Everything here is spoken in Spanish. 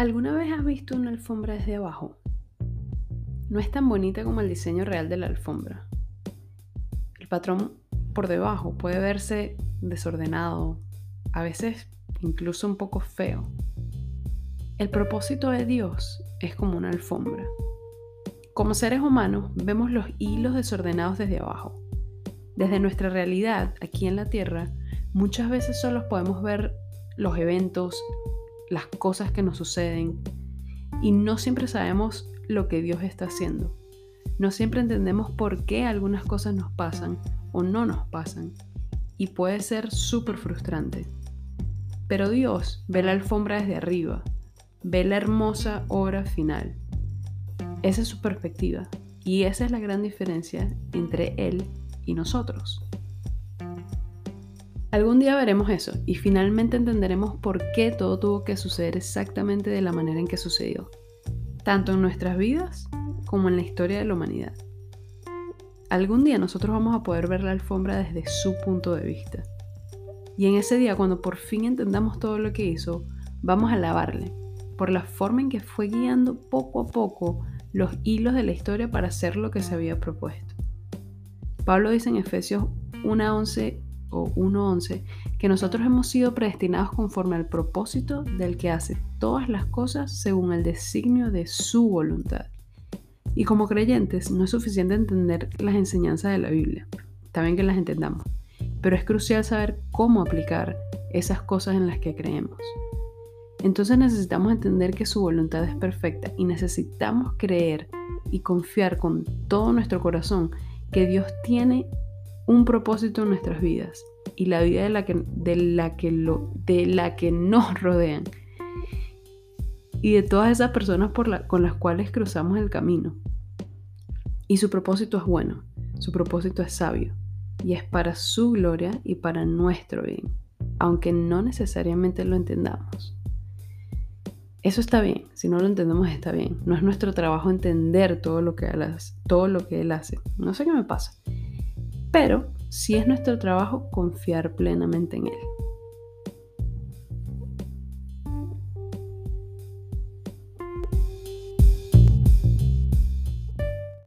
¿Alguna vez has visto una alfombra desde abajo? No es tan bonita como el diseño real de la alfombra. El patrón por debajo puede verse desordenado, a veces incluso un poco feo. El propósito de Dios es como una alfombra. Como seres humanos vemos los hilos desordenados desde abajo. Desde nuestra realidad aquí en la Tierra, muchas veces solo podemos ver los eventos, las cosas que nos suceden y no siempre sabemos lo que Dios está haciendo. No siempre entendemos por qué algunas cosas nos pasan o no nos pasan y puede ser súper frustrante. Pero Dios ve la alfombra desde arriba, ve la hermosa obra final. Esa es su perspectiva y esa es la gran diferencia entre Él y nosotros. Algún día veremos eso y finalmente entenderemos por qué todo tuvo que suceder exactamente de la manera en que sucedió, tanto en nuestras vidas como en la historia de la humanidad. Algún día nosotros vamos a poder ver la alfombra desde su punto de vista. Y en ese día, cuando por fin entendamos todo lo que hizo, vamos a alabarle por la forma en que fue guiando poco a poco los hilos de la historia para hacer lo que se había propuesto. Pablo dice en Efesios 1.11 o 1.11, que nosotros hemos sido predestinados conforme al propósito del que hace todas las cosas según el designio de su voluntad. Y como creyentes no es suficiente entender las enseñanzas de la Biblia, bien que las entendamos, pero es crucial saber cómo aplicar esas cosas en las que creemos. Entonces necesitamos entender que su voluntad es perfecta y necesitamos creer y confiar con todo nuestro corazón que Dios tiene un propósito en nuestras vidas y la vida de la que, de la que, lo, de la que nos rodean y de todas esas personas por con las cuales cruzamos el camino. Y su propósito es bueno, su propósito es sabio y es para su gloria y para nuestro bien, aunque no necesariamente lo entendamos. Eso está bien, si no lo entendemos está bien. No es nuestro trabajo entender todo lo que todo lo que él hace. No sé qué me pasa pero sí es nuestro trabajo confiar plenamente en Él.